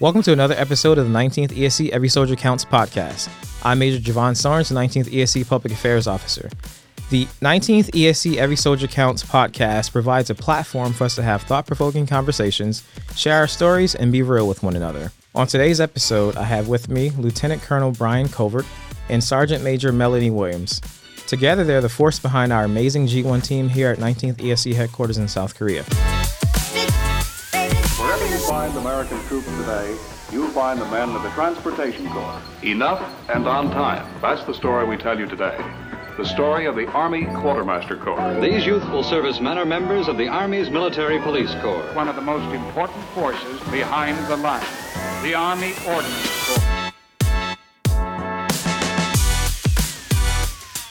Welcome to another episode of the 19th ESC Every Soldier Counts podcast. I'm Major Javon Starnes, the 19th ESC Public Affairs Officer. The 19th ESC Every Soldier Counts podcast provides a platform for us to have thought provoking conversations, share our stories, and be real with one another. On today's episode, I have with me Lieutenant Colonel Brian Covert and Sergeant Major Melanie Williams. Together, they're the force behind our amazing G1 team here at 19th ESC headquarters in South Korea. Wherever you find American troops today, you'll find the men of the Transportation Corps. Enough and on time. That's the story we tell you today. The story of the Army Quartermaster Corps. These youthful servicemen are members of the Army's Military Police Corps. one of the most important forces behind the line, the Army Ordnance Corps.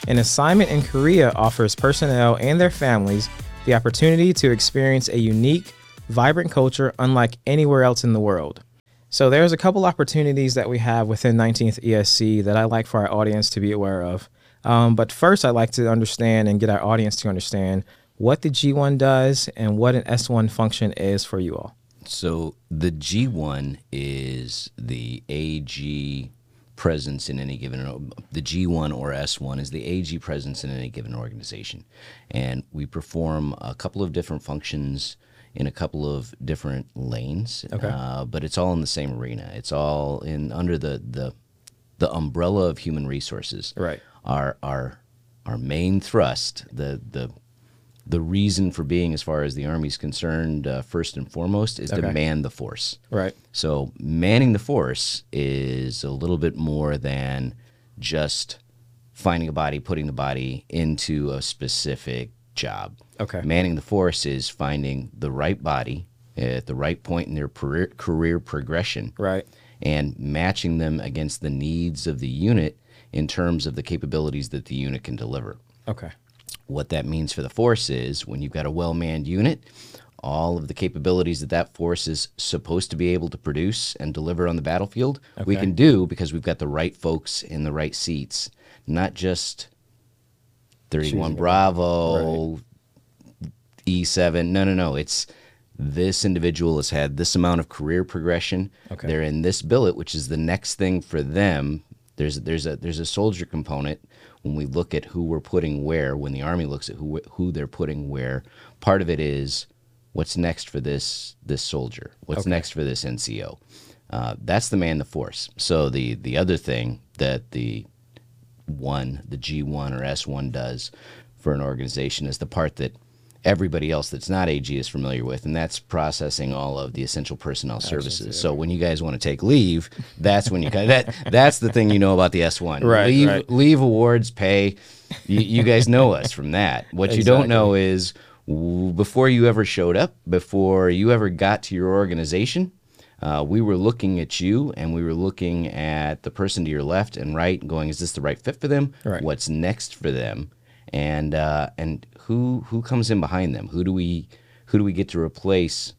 An assignment in Korea offers personnel and their families the opportunity to experience a unique, vibrant culture unlike anywhere else in the world. So there's a couple opportunities that we have within 19th ESC that I like for our audience to be aware of. Um, but first, I'd like to understand and get our audience to understand what the G1 does and what an S1 function is for you all. So the G1 is the AG presence in any given the G1 or S1 is the AG presence in any given organization, and we perform a couple of different functions in a couple of different lanes. Okay. Uh, but it's all in the same arena. It's all in under the the the umbrella of human resources. Right. Our our our main thrust, the the the reason for being, as far as the Army's concerned, uh, first and foremost, is Okay. to man the force. Right. So manning the force is a little bit more than just finding a body, putting the body into a specific job. Okay. Manning the force is finding the right body at the right point in their career, career progression Right. and matching them against the needs of the unit in terms of the capabilities that the unit can deliver. Okay. What that means for the force is when you've got a well manned unit, all of the capabilities that that force is supposed to be able to produce and deliver on the battlefield, we can do because we've got the right folks in the right seats, not just 31 Choosing a- Bravo, E7. No, no, no. It's this individual has had this amount of career progression. Okay. They're in this billet, which is the next thing for them. There's there's a there's a soldier component when we look at who we're putting where. When the army looks at who who they're putting where, part of it is what's next for this this soldier. What's Okay. next for this NCO. Uh, that's the man, the force. So the the other thing that the one, the G1 or S1 does for an organization is the part that everybody else that's not AG is familiar with, and that's processing all of the essential personnel services. So when you guys want to take leave, that's when you kind that that's the thing you know about the S1. Right, leave right. leave awards, pay. You, you guys know us from that. What you don't know is before you ever showed up, before you ever got to your organization, uh, we were looking at you and we were looking at the person to your left and right and going, is this the right fit for them? Right. What's next for them? And uh, and who who comes in behind them? Who do we who do we get to replace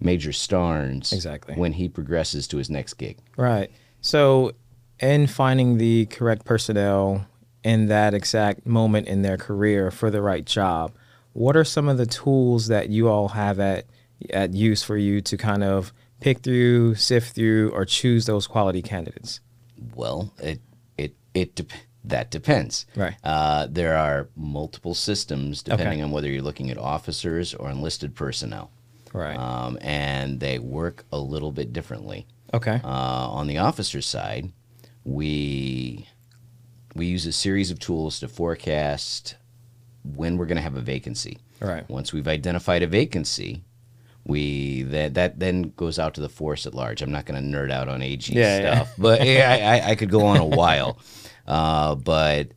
Major Starnes Exactly. when he progresses to his next gig? Right. So, in finding the correct personnel in that exact moment in their career for the right job, what are some of the tools that you all have at at use for you to kind of pick through, sift through, or choose those quality candidates? Well, it it it dep- that depends. Right. Uh, there are multiple systems depending Okay. on whether you're looking at officers or enlisted personnel, Right. um, and they work a little bit differently. okay. Uh, on the officer side, we we use a series of tools to forecast when we're going to have a vacancy. Right. Once we've identified a vacancy, we that that then goes out to the force at large. I'm not going to nerd out on AG Yeah, yeah. stuff, but yeah, I, I could go on a while. Uh, but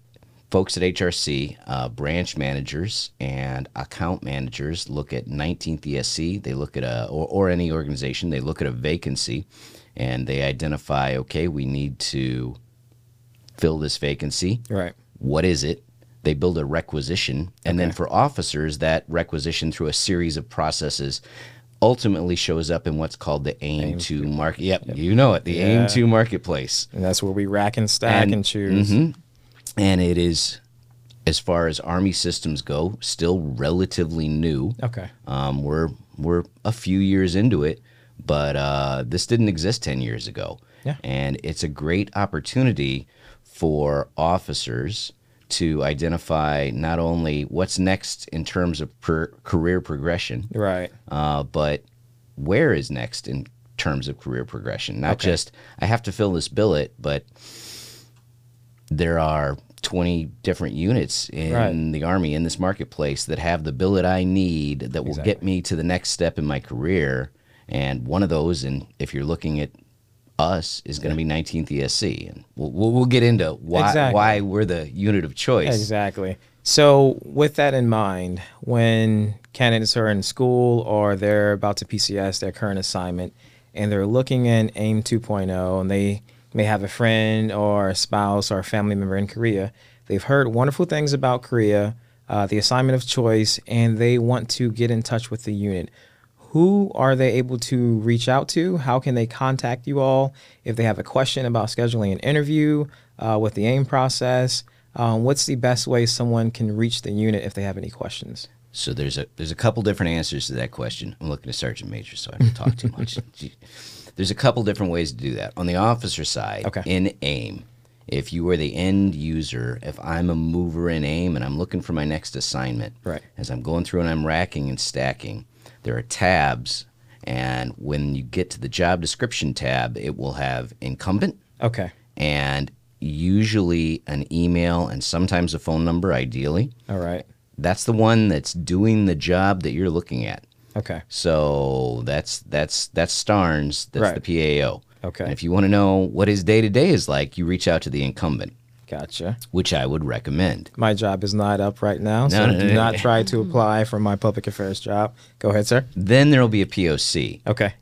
folks at HRC, uh, branch managers and account managers look at 19th ESC. They look at a or, or any organization. They look at a vacancy, and they identify. Okay, we need to fill this vacancy. Right. What is it? They build a requisition, and then for officers, that requisition through a series of processes ultimately shows up in what's called the aim, Aim to market. Yep, you know it, the Yeah. aim to marketplace. And that's where we rack and stack and, choose. Mhm. And it is, as far as army systems go, still relatively new. Okay. Um, we're we're a few years into it, but uh, this didn't exist 10 years ago. Yeah. And it's a great opportunity for officers to identify not only what's next in terms of per- career progression, Right. uh, but where is next in terms of career progression. Not Okay. just I have to fill this billet, but there are 20 different units in Right. the army in this marketplace that have the billet I need that will get me to the next step in my career. And one of those, and if you're looking at us, is going to be 19th ESC, and we'll, we'll, get into why Exactly. why we're the unit of choice. Exactly. So, with that in mind, when candidates are in school or they're about to PCS their current assignment and they're looking in AIM 2.0 and they may have a friend or a spouse or a family member in Korea, they've heard wonderful things about Korea, uh, the assignment of choice, and they want to get in touch with the unit. Who are they able to reach out to? How can they contact you all if they have a question about scheduling an interview uh, with the AIM process? Um, what's the best way someone can reach the unit if they have any questions? So there's a there's a couple different answers to that question. I'm looking at Sergeant Major, so I don't talk too much. There's a couple different ways to do that. On the officer side, Okay. in AIM, if you are the end user, if I'm a mover in AIM and I'm looking for my next assignment, Right. as I'm going through and I'm racking and stacking, there are tabs, and when you get to the job description tab, it will have incumbent Okay. and usually an email and sometimes a phone number, ideally. All right. That's the one that's doing the job that you're looking at. Okay. So that's that's that's Starnes. That's Right. the PAO. Okay. And if you want to know what his day to day is like, you reach out to the incumbent, Gotcha. which I would recommend. My job is not up right now, so No, no, do no, not no. try to apply for my public affairs job. Go ahead, sir. Then there will be a POC. Okay.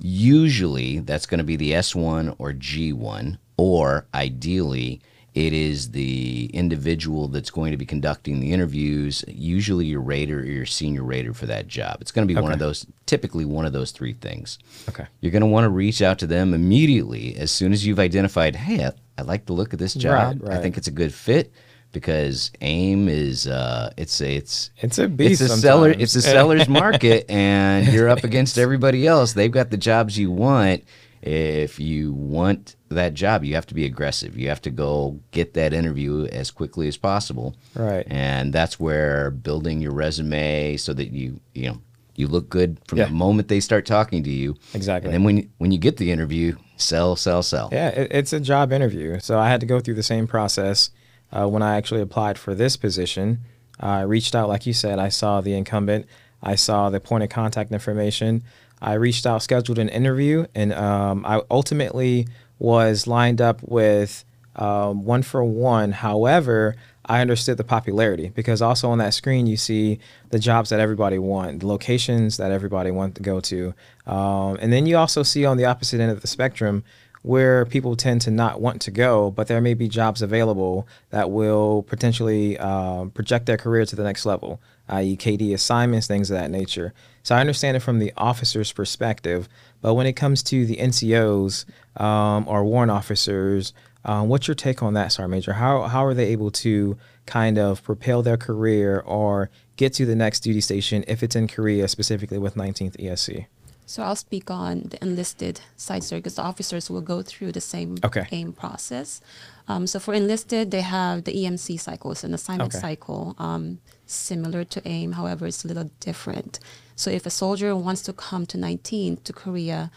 Usually that's going to be the S1 or G1, or ideally, it is the individual that's going to be conducting the interviews, usually your rater or your senior rater for that job. It's going to be one of those, typically one of those three things. Okay. You're going to want to reach out to them immediately as soon as you've identified, hey, I, I like the look of this job. Right, I think it's a good fit because AIM is uh, it's a, it's It's a beast. it's a seller it's a seller's market and you're up against everybody else. They've got the jobs you want. If you want that job, you have to be aggressive. You have to go get that interview as quickly as possible. Right. And that's where building your resume so that you, you know, you look good from Yeah. the moment they start talking to you. Exactly. And then when you, when you get the interview, sell, sell, sell. Yeah, it, it's a job interview. So I had to go through the same process uh, when I actually applied for this position. I reached out, like you said, I saw the incumbent, I saw the point of contact information. I reached out, scheduled an interview, and um, I ultimately was lined up with um, one for one. However, I understood the popularity because also on that screen you see the jobs that everybody want, the locations that everybody want to go to, um, and then you also see on the opposite end of the spectrum where people tend to not want to go, but there may be jobs available that will potentially um, project their career to the next level, i.e., KD assignments, things of that nature. So I understand it from the officer's perspective, but when it comes to the NCOs um, or warrant officers, um, what's your take on that, Sergeant Major? How, how are they able to kind of propel their career or get to the next duty station if it's in Korea, specifically with 19th ESC? So I'll speak on the enlisted side, sir, because the officers will go through the same Okay. AIM process. Um, so for enlisted, they have the EMC cycle, it's an assignment Okay. cycle, um, similar to AIM. However, it's a little different. So if a soldier wants to come to 19th to Korea,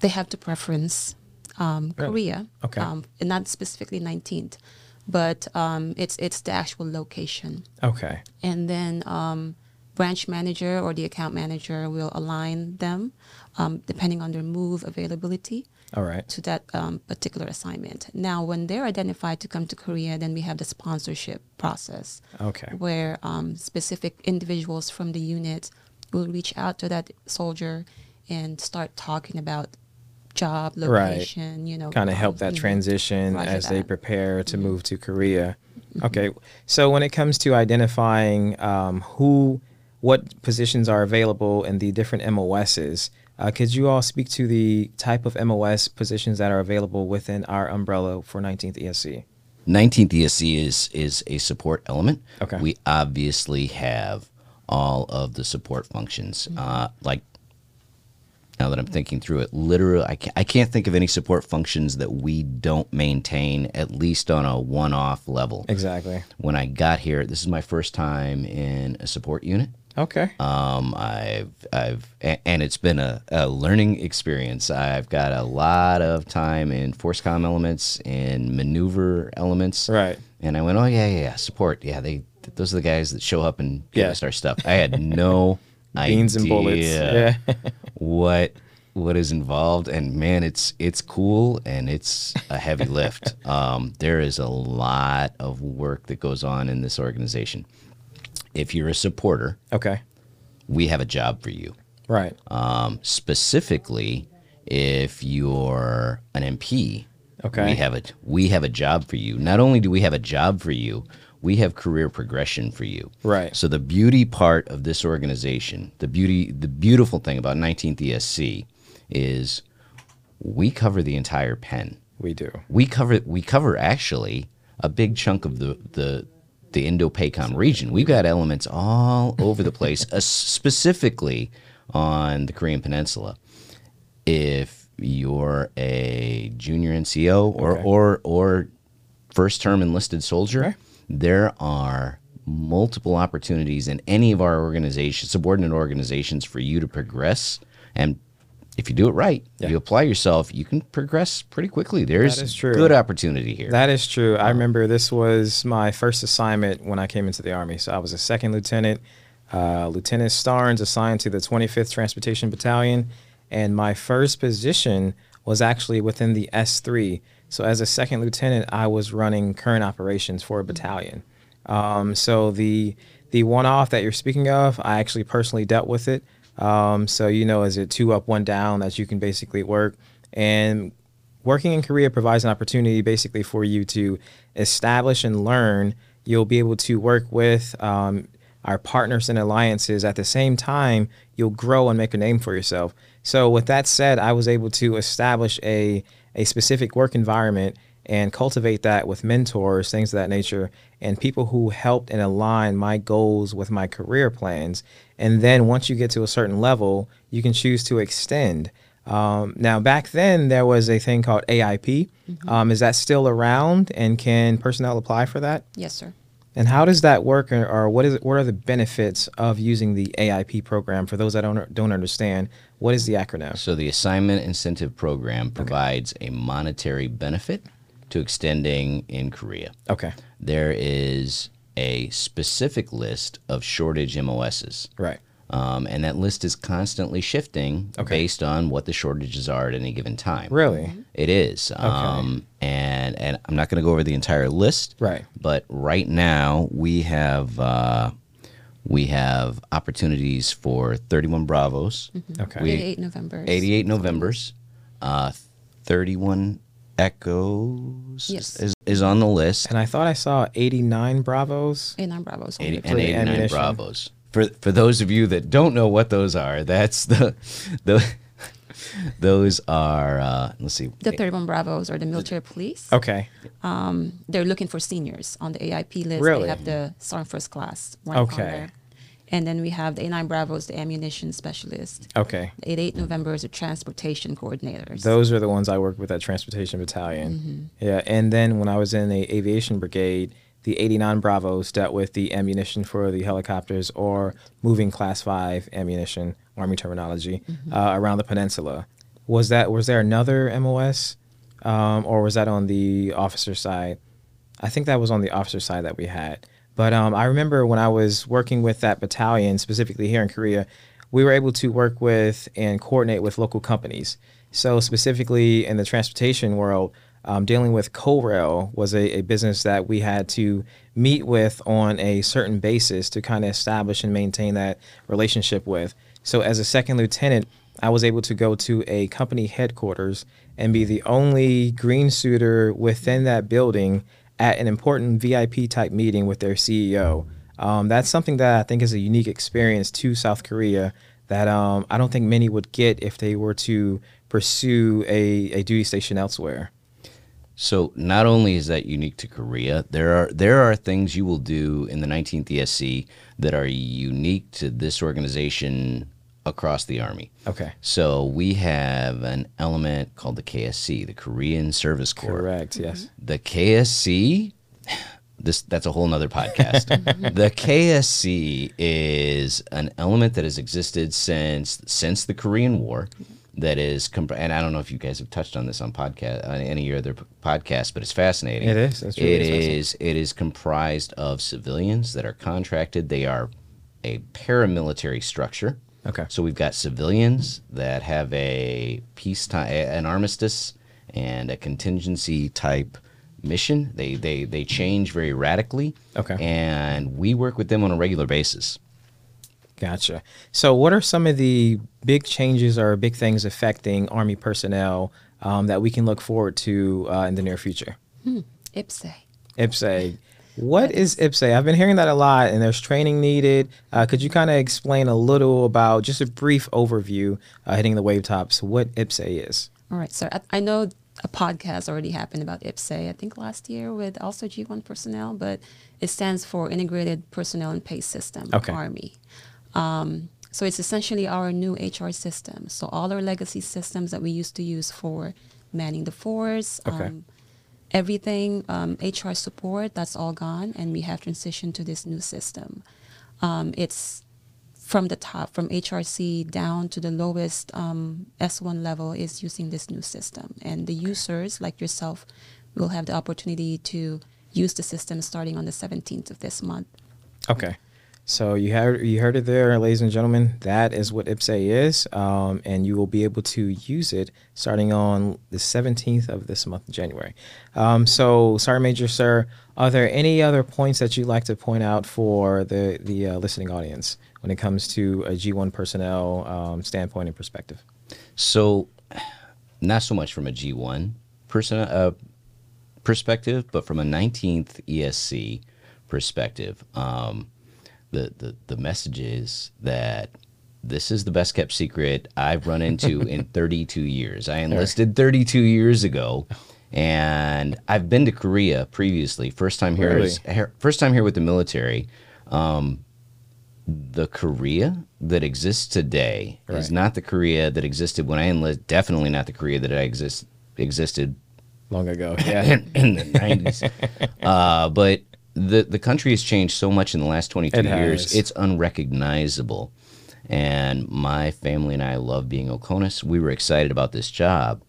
they have to preference um, Really? Korea, Okay. um, and not specifically 19th, but um, it's it's the actual location Okay. and then um, branch manager or the account manager will align them um, depending on their move availability All right. to that um, particular assignment. Now, when they're identified to come to Korea, then we have the sponsorship process, Okay. where um, specific individuals from the unit will reach out to that soldier and start talking about job Right. location. You know, kind of help that transition Roger as they that. Mm-hmm. prepare to move to Korea. Okay, so when it comes to identifying um, who, what positions are available in the different MOSs, uh, could you all speak to the type of MOS positions that are available within our umbrella for 19th ESC? 19th ESC is is a support element. Okay. We obviously have all of the support functions. Uh, like now that I'm thinking through it, literally, I can't, I can't think of any support functions that we don't maintain at least on a one-off level. Exactly. When I got here, this is my first time in a support unit. Okay. Um, I've, I've, a- and it's been a, a learning experience. I've got a lot of time in FORSCOM elements and maneuver elements. Right. And I went, oh yeah, yeah, yeah, support. Yeah, they, those are the guys that show up and give Yeah. us our stuff. I had no Beans and bullets. idea Yeah. what what is involved and man it's it's cool and it's a heavy lift um, there is a lot of work that goes on in this organization if you're a supporter okay. we have a job for you Right. um, specifically if you're an mp Okay. we have a we have a job for you not only do we have a job for you we have career progression for you Right. so the beauty part of this organization, the beauty, the beautiful thing about 19th ESC is we cover the entire pen. we do. We cover we cover actually a big chunk of the the the Indo-PACOM region. We've got elements all over the place, uh, specifically on the Korean Peninsula. If you're a junior NCO or Okay. or or first term enlisted soldier, Okay. There are multiple opportunities in any of our organizations, subordinate organizations, for you to progress. And if you do it right, Yeah. you apply yourself, you can progress pretty quickly. There's good opportunity here. That is true. I remember this was my first assignment when I came into the Army. So I was a second lieutenant, uh, Lieutenant Starnes, assigned to the 25th Transportation Battalion. And my first position was actually within the S3. So as a second lieutenant, I was running current operations for a battalion. Um, so the the one off that you're speaking of, I actually personally dealt with it. Um, so you know, is it two up, one down that you can basically work, and working in Korea provides an opportunity basically for you to establish and learn. You'll be able to work with um, our partners and alliances at the same time. You'll grow and make a name for yourself. So, with that said, I was able to establish a a specific work environment and cultivate that with mentors, things of that nature, and people who helped and aligned my goals with my career plans. And then once you get to a certain level, you can choose to extend. Um, now, back then, there was a thing called AIP. Um, is that still around, and can personnel apply for that? Yes, sir. And how does that work, or, or what is it, what are the benefits of using the AIP program? For those that don't don't understand, what is the acronym? So the assignment incentive program provides a monetary benefit to extending in Korea. Okay, There is a specific list of shortage MOSs. right. Um, and that list is constantly shifting Okay. based on what the shortages are at any given time. Really? It is. Um, and and I'm not going to go over the entire list. Right. But right now we have uh, we have opportunities for 31 Bravos, Okay. We- 88 Novembers. 88 Novembers, uh, 31 Echoes Yes. is, is on the list, And I thought I saw 89 Bravos. 89 Bravos. 80, and 89 ammunition. Bravos. For for those of you that don't know what those are, that's the the those are uh, let's see. The 31 Bravos or the military police. Okay. They're looking for seniors on the AIP list. Really? They have the Sergeant First Class. rank Okay. And then we have the A9 Bravos, the ammunition specialist. Okay. The 88 November is the transportation coordinators. Those are the ones I worked with at Transportation Battalion. Yeah, and then when I was in the aviation brigade, the 89 Bravos dealt with the ammunition for the helicopters or moving Class Five ammunition, Army terminology, uh, around the peninsula. Was that was there another MOS, um, or was that on the officer side? I think that was on the officer side that we had. But um, I remember when I was working with that battalion, specifically here in Korea, we were able to work with and coordinate with local companies. So specifically in the transportation world, um, dealing with Korail was a, a business that we had to meet with on a certain basis to kind of establish and maintain that relationship with. So as a second lieutenant, I was able to go to a company headquarters and be the only green suitor within that building at an important VIP type meeting with their CEO. Um, that's something that I think is a unique experience to South Korea that um, I don't think many would get if they were to pursue a, a duty station elsewhere. So not only is that unique to Korea, there are there are things you will do in the 19th ESC that are unique to this organization across the Army. Okay. So we have an element called the KSC, the Korean Service Corps. Correct. Yes. Mm-hmm. The KSC, this that's a whole nother podcast. the KSC is an element that has existed since since the Korean War. That is, comp- and I don't know if you guys have touched on this on podcast, on any other p- podcast, but it's fascinating. It is. It's really It is. It is comprised of civilians that are contracted. They are a paramilitary structure. Okay. So we've got civilians that have a peacetime, an armistice, and a contingency type mission. They they they change very radically. Okay. And we work with them on a regular basis. Gotcha. So, what are some of the big changes or big things affecting Army personnel um, that we can look forward to uh, in the near future? IPPS-A. IPPS-A. What is IPPS-A? I've been hearing that a lot, and there's training needed. Uh, could you kind of explain a little about just a brief overview, uh, hitting the wave tops, what IPPS-A is? All right, sir. I, I know a podcast already happened about IPPS-A, I think last year with also G1 personnel, but it stands for Integrated Personnel and Pay System, Okay. Army. Um, so it's essentially our new HR system. So all our legacy systems that we used to use for manning the force, Okay. um, everything, um, HR support, that's all gone, and we have transitioned to this new system. Um, it's from the top, from HRC down to the lowest um, S1 level is using this new system. And the users, like yourself, will have the opportunity to use the system starting on the 17th of this month. Okay. So you heard you heard it there, ladies and gentlemen. That is what IPPS-A is, um, and you will be able to use it starting on the 17th of this month, January. Um, so, Sergeant Major, sir, are there any other points that you'd like to point out for the the uh, listening audience when it comes to a G1 personnel um, standpoint and perspective? So, not so much from a G1 person uh, perspective, but from a 19th ESC perspective, um, the, the the message is that this is the best kept secret I've run into in 32 years. I enlisted 32 years ago. And I've been to Korea previously. First time here, Really? is- first time here with the military. Um, the Korea that exists today is not the Korea that existed when I enlisted. Definitely not the Korea that I exist existed Long ago, yeah. in, in the nineties. uh, but the the country has changed so much in the last twenty two It years. has. It's unrecognizable. And my family and I love being Oconus. We were excited about this job,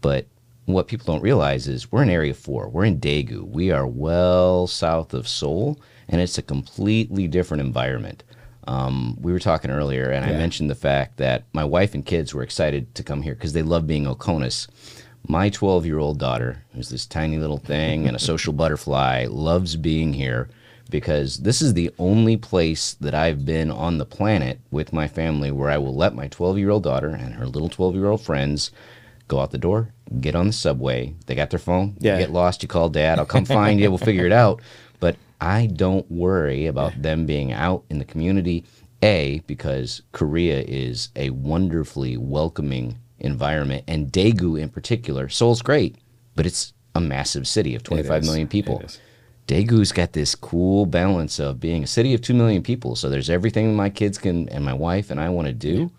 but what people don't realize is we're in Area Four. We're in Daegu. We are well south of Seoul, and it's a completely different environment. Um, we were talking earlier, and I mentioned the fact that my wife and kids were excited to come here because they love being Oconus. My 12 year old daughter, who's this tiny little thing and a social butterfly, loves being here because this is the only place that I've been on the planet with my family where I will let my 12 year old daughter and her little 12 year old friends go out the door, get on the subway. They got their phone. Yeah. You get lost, you call dad. I'll come find you. We'll figure it out. But I don't worry about them being out in the community. A, because Korea is a wonderfully welcoming environment, and Daegu in particular. Seoul's great, but it's a massive city of twenty-five is. million people. Daegu's got this cool balance of being a city of 2 million people. So there's everything my kids can and my wife and I want to do.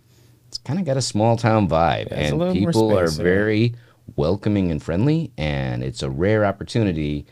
It's kind of got a small town vibe. Yeah, and people are very welcoming and friendly. And it's a rare opportunity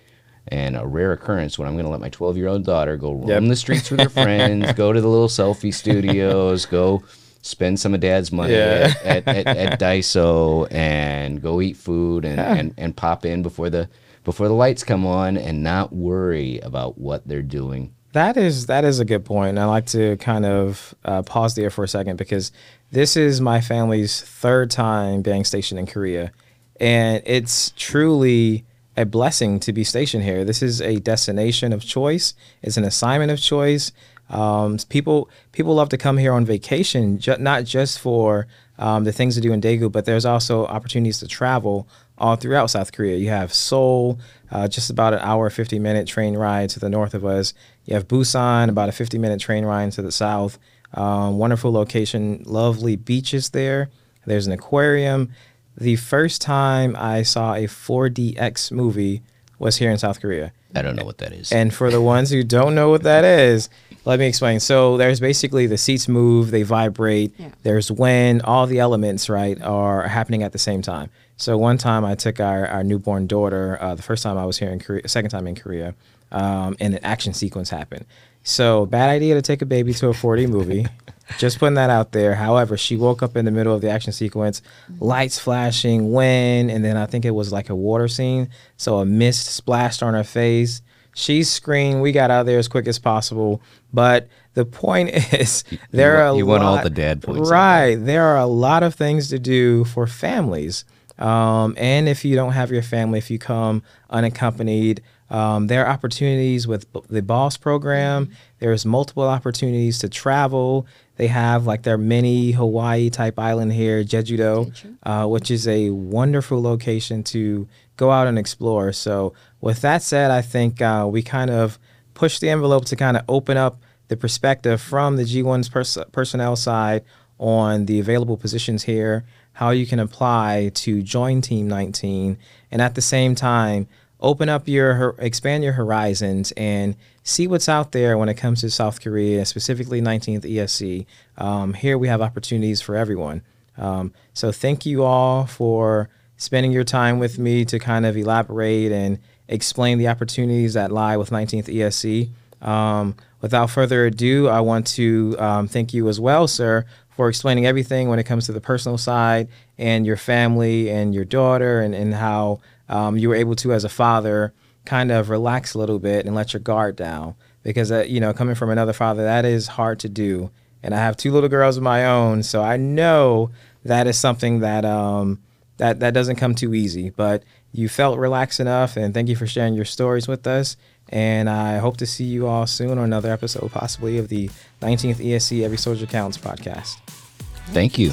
and a rare occurrence when I'm going to let my 12 year old daughter go roam the streets with her friends, go to the little selfie studios, go spend some of dad's money Yeah. at, at, at, at Daiso and go eat food and, Yeah. and, and pop in before the before the lights come on and not worry about what they're doing. That is that is a good point. And I like to kind of uh, pause there for a second because this is my family's third time being stationed in Korea, and it's truly a blessing to be stationed here. This is a destination of choice. It's an assignment of choice. Um, people people love to come here on vacation, ju- not just for um, the things to do in Daegu, but there's also opportunities to travel all throughout South Korea. You have Seoul, uh, just about an hour, 50 minute train ride to the north of us. You have Busan, about a 50 minute train ride to the south. Um, wonderful location, lovely beaches there. There's an aquarium. The first time I saw a 4DX movie was here in South Korea. I don't know what that is. And for the ones who don't know what that is, Let me explain. So there's basically the seats move, they vibrate. Yeah. There's when all the elements right are happening at the same time. So one time I took our, our newborn daughter, uh, the first time I was here in Korea, second time in Korea, um, and an action sequence happened. So bad idea to take a baby to a 4D movie. Just putting that out there. However, she woke up in the middle of the action sequence, lights flashing, wind, and then I think it was like a water scene. So a mist splashed on her face. She screamed. We got out of there as quick as possible. But the point is, there wa- are a you want all the dad points right? There are a lot of things to do for families. Um, and if you don't have your family, if you come unaccompanied, um, there are opportunities with b- the Boss program. There's multiple opportunities to travel. They have like their mini Hawaii type island here, Jeju-do, uh, which is a wonderful location to go out and explore. So, with that said, I think uh, we kind of push the envelope to kind of open up the perspective from the G1's pers- personnel side on the available positions here, how you can apply to join Team 19, and at the same time, open up your, expand your horizons and see what's out there when it comes to South Korea, specifically 19th ESC. Um, here we have opportunities for everyone. Um, so thank you all for spending your time with me to kind of elaborate and explain the opportunities that lie with 19th ESC. Um, without further ado, I want to um, thank you as well, sir, for explaining everything when it comes to the personal side and your family and your daughter and, and how um, you were able to, as a father, kind of relax a little bit and let your guard down. Because, uh, you know, coming from another father, that is hard to do. And I have two little girls of my own, so I know that is something that um, that that doesn't come too easy. But you felt relaxed enough, and thank you for sharing your stories with us. And I hope to see you all soon on another episode, possibly of the 19th ESC Every Soldier Counts podcast. Thank you.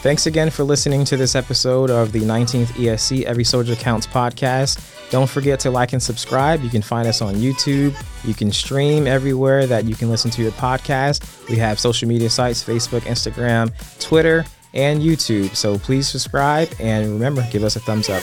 Thanks again for listening to this episode of the 19th ESC Every Soldier Counts podcast. Don't forget to like and subscribe. You can find us on YouTube. You can stream everywhere that you can listen to your podcast. We have social media sites Facebook, Instagram, Twitter, and YouTube. So please subscribe and remember, give us a thumbs up.